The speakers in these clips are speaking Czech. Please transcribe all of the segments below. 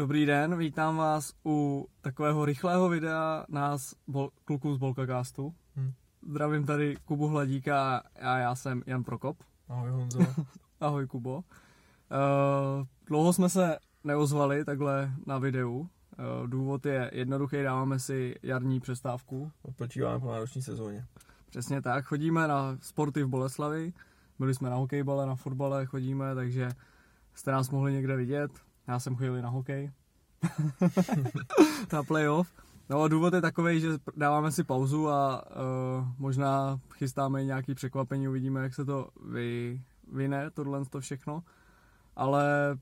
Dobrý den, vítám vás u takového rychlého videa nás bol, kluků z Bolkacastu. Hm. Zdravím tady Kubu Hladíka a já jsem Jan Prokop. Ahoj Honzo. Ahoj Kubo. Uh, dlouho jsme se neozvali takhle na videu. Uh, důvod je jednoduchý, dáváme si jarní přestávku. Odpočíváme po náročné sezóně. Přesně tak, chodíme na sporty v Boleslavi, byli jsme na hokejbale, na fotbale, chodíme, takže jste nás mohli někde vidět. Já jsem chodil na hokej. na playoff. No a důvod je takový, že dáváme si pauzu a uh, možná chystáme nějaký překvapení, uvidíme, jak se to vy, vyne, tohle to všechno. Ale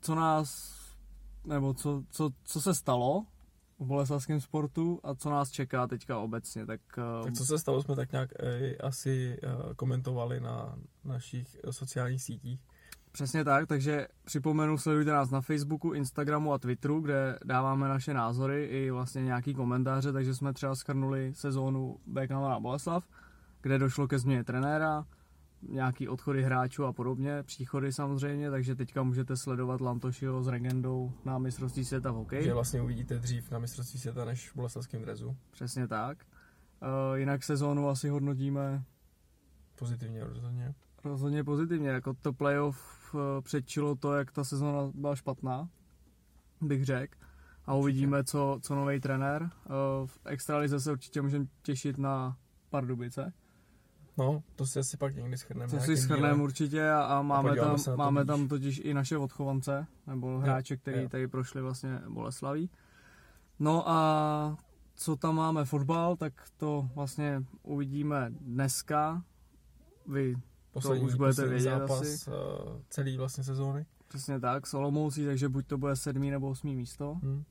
co nás, nebo co, co, co se stalo v boleslavském sportu a co nás čeká teďka obecně, tak... Uh, Tak co se stalo, jsme tak nějak eh, asi eh, komentovali na našich sociálních sítích. Přesně tak, takže připomenu, sledujte nás na Facebooku, Instagramu a Twitteru, kde dáváme naše názory i vlastně nějaký komentáře, takže jsme třeba schrnuli sezónu BK na Boleslav, kde došlo ke změně trenéra, nějaký odchody hráčů a podobně, příchody samozřejmě, takže teďka můžete sledovat Lantošiho s Regendou na mistrovství světa v hokeji. Že vlastně uvidíte dřív na mistrovství světa než v boleslavském drezu. Přesně tak. Uh, jinak sezónu asi hodnotíme Pozitivně rozhodně. Rozhodně pozitivně, jako to playoff eh, předčilo to, jak ta sezóna byla špatná, bych řekl. A uvidíme, co, co nový trenér. Eh, V extralize se určitě můžeme těšit na Pardubice. No, to si asi pak někdy schrneme. To si schrneme určitě a, a máme, podíváme tam, to máme tam totiž i naše odchovance, nebo hráče, kteří jo. tady prošli vlastně Boleslaví. No a co tam máme fotbal, tak to vlastně uvidíme dneska. Vy Poslední, už budete poslední vědět zápas asi. eh, celý vlastně sezóny. Přesně tak, s Olomoucí, takže buď to bude sedmý nebo osmý místo. Hm.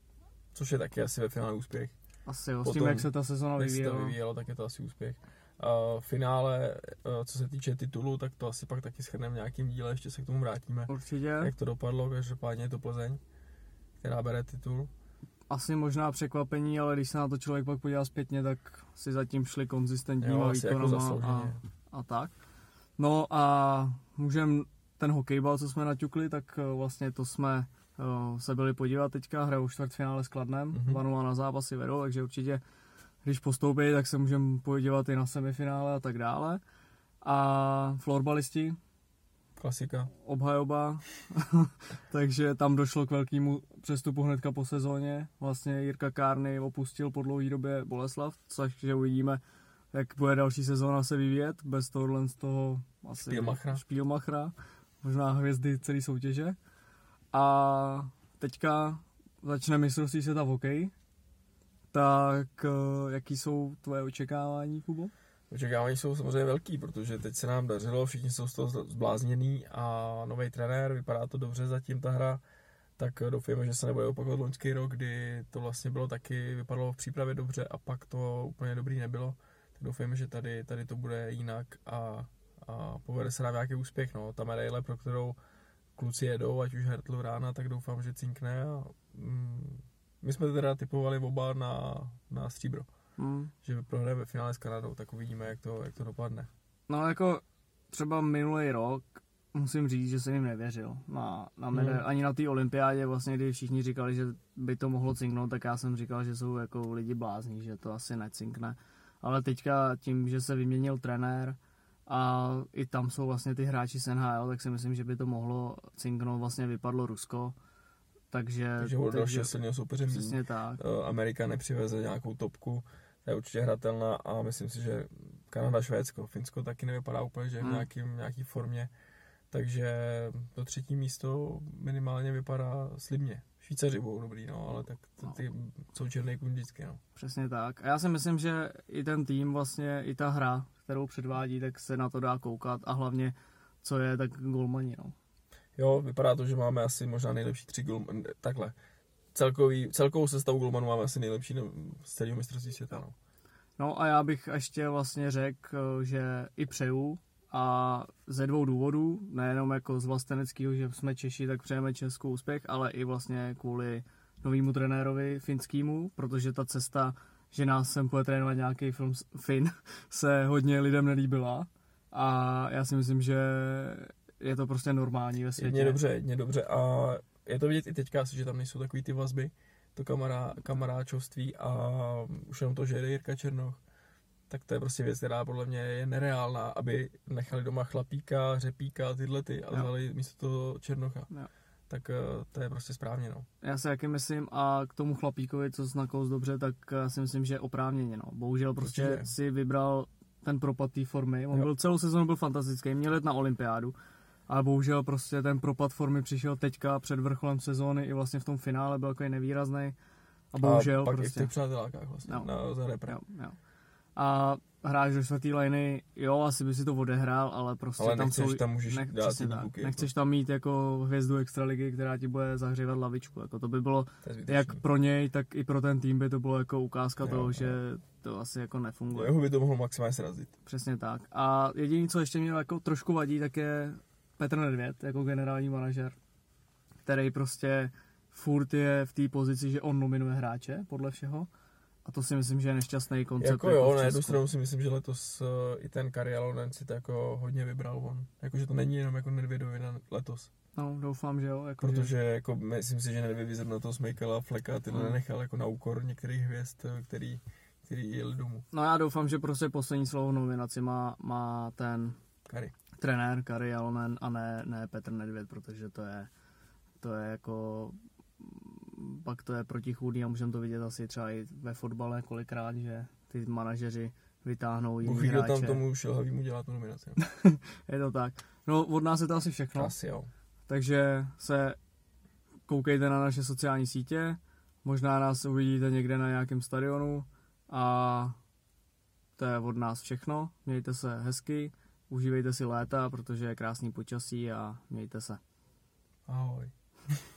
Což je taky asi ve finále úspěch. Asi jo, s tím, jak se ta sezona to vyvíjela. vyvíjelo, tak je to asi úspěch. A v finále, eh, co se týče titulu, tak to asi pak taky schrneme v nějakým díle, ještě se k tomu vrátíme. Určitě. Jak to dopadlo, každopádně je to Plzeň, která bere titul. Asi možná překvapení, ale když se na to člověk pak podívá zpětně, tak si zatím šli konzistentníma Jo, jako výkonama a, zaslouženě. a tak. No a můžem ten hokejbal, co jsme naťukli, tak eh, vlastně to jsme eh, se byli podívat teďka, hrajou čtvrtfinále s Kladnem, Mhm. mm-hmm. na zápasy vedou, takže určitě když postoupí, tak se můžeme podívat i na semifinále a tak dále. A florbalisti, Klasika. obhajoba, takže tam došlo k velkému přestupu hnedka po sezóně. Vlastně Jirka Kárny opustil po dlouhé době Boleslav, takže uvidíme, jak bude další sezóna se vyvíjet, bez tohohle z toho asi Špílmachra. špílmachra možná hvězdy celé soutěže. A teďka začne mistrovství světa v hokeji. Tak eh, jaký jsou tvoje očekávání, Kubo? Očekávání jsou samozřejmě velký, protože teď se nám dařilo, všichni jsou z toho zblázněný a nový trenér, vypadá to dobře zatím ta hra, tak doufujeme, že se nebude opakovat loňský rok, kdy to vlastně bylo taky, vypadalo v přípravě dobře a pak to úplně dobrý nebylo. Tak doufujeme, že tady, tady to bude jinak a, a povede se nám nějaký úspěch. No. Ta medaile, pro kterou kluci jedou, ať už Hertl rána, tak doufám, že cinkne a mm, my jsme teda typovali oba na, na stříbro Hmm. že prohraje ve finále s Kanadou, tak uvidíme, jak to, jak to dopadne. No jako třeba minulý rok musím říct, že jsem jim nevěřil. Na, na mede, Hmm. Ani na té olympiádě vlastně, kdy všichni říkali, že by to mohlo cinknout, tak já jsem říkal, že jsou jako lidi blázní, že to asi necinkne. Ale teďka tím, že se vyměnil trenér a i tam jsou vlastně ty hráči z NHL, tak si myslím, že by to mohlo cinknout. Vlastně vypadlo Rusko, takže... Takže o dalšího silného soupeře. Přesně tak. Eh, Amerika nepřiveze nějakou topku, ta je určitě hratelná a myslím si, že Kanada, Švédsko, Finsko taky nevypadá úplně, že je v Hmm. nějakým, nějaký formě. Takže to třetí místo minimálně vypadá slibně. Švýcaři budou dobrý, no, ale tak ty, ty jsou černý kůň vždycky, no. Přesně tak. A já si myslím, že i ten tým, vlastně i ta hra, kterou předvádí, tak se na to dá koukat a hlavně, co je, tak golmani, no. Jo, vypadá to, že máme asi možná nejlepší tři gol, takhle. Celkový, celkovou sestavu golmanů máme asi nejlepší no, z celého mistrovství světa, no. No a já bych ještě vlastně řekl, že i přeju a ze dvou důvodů, nejenom jako z vlasteneckého, že jsme Češi, tak přejeme Českou úspěch, ale i vlastně kvůli novému trenérovi finskému, protože ta cesta, že nás sem bude trénovat nějaký film Fin, se hodně lidem nelíbila. A já si myslím, že je to prostě normální ve světě. Jedně dobře, jedně dobře. A je to vidět i teďka asi, že tam nejsou takový ty vazby, to kamará, kamaráčovství a už jenom to, že jede Jirka Černoch, tak to je prostě věc, která podle mě je nereálná, aby nechali doma chlapíka, řepíka, tyhle ty a vzali místo toho Černocha. Jo. Tak eh, to je prostě správně, no. Já si taky myslím a k tomu chlapíkovi, co jsi nakous dobře, tak já si myslím, že oprávněně. No. Bohužel prostě Určitě. si vybral ten propad té formy. On Jo. byl celou sezónu byl fantastický, měl jet na olympiádu, ale bohužel prostě ten propad formy přišel teďka před vrcholem sezóny i vlastně v tom finále byl takový nevýrazný. A bohužel a pak i v prostě. těch přátelákách vlastně, Jo. na, za repre. Jo, jo. A hráč do čtvrtý liny, jo, asi by si to odehrál, ale prostě Ale tam nechceš, jsou... tam můžeš nech, dát tak. kluky, Nechceš tam mít jako hvězdu extraligy, která ti bude zahřívat lavičku. Jako to by bylo To jak pro něj, tak i pro ten tým by to bylo jako ukázka Jo, toho, jo. že to asi jako nefunguje. Jeho by to mohlo maximálně srazit. Přesně tak. A jediný, co ještě mě jako trošku vadí, tak je Petr Nedvěd jako generální manažer, který prostě furt je v té pozici, že on nominuje hráče, podle všeho. A to si myslím, že je nešťastný koncept. Jako jo, v na jednu stranu si myslím, že letos uh, i ten Kari Alonen si to jako hodně vybral on. Jakože to není jenom jako Nedvědovi na letos. No, doufám, že jo. Jako Protože jako myslím si, že Nedvěd na to Smejkala, Fleka, ty Hmm. nenechal jako na úkor některých hvězd, eh, který, který jeli domů. No já doufám, že prostě poslední slovo v nominaci má, má ten Kari. trenér Kari Alonen a ne, ne Petr Nedvěd, protože to je, to je jako pak to je protichůdný a můžeme to vidět asi třeba i ve fotbale kolikrát, že ty manažeři vytáhnou jiný kdo tam hráče. tomu šilhavýmu dělá tu nominaci. no. Je to tak. No od nás je to asi všechno, Asi jo. takže se koukejte na naše sociální sítě, možná nás uvidíte někde na nějakém stadionu a to je od nás všechno. Mějte se hezky, užívejte si léta, protože je krásný počasí a mějte se. Ahoj.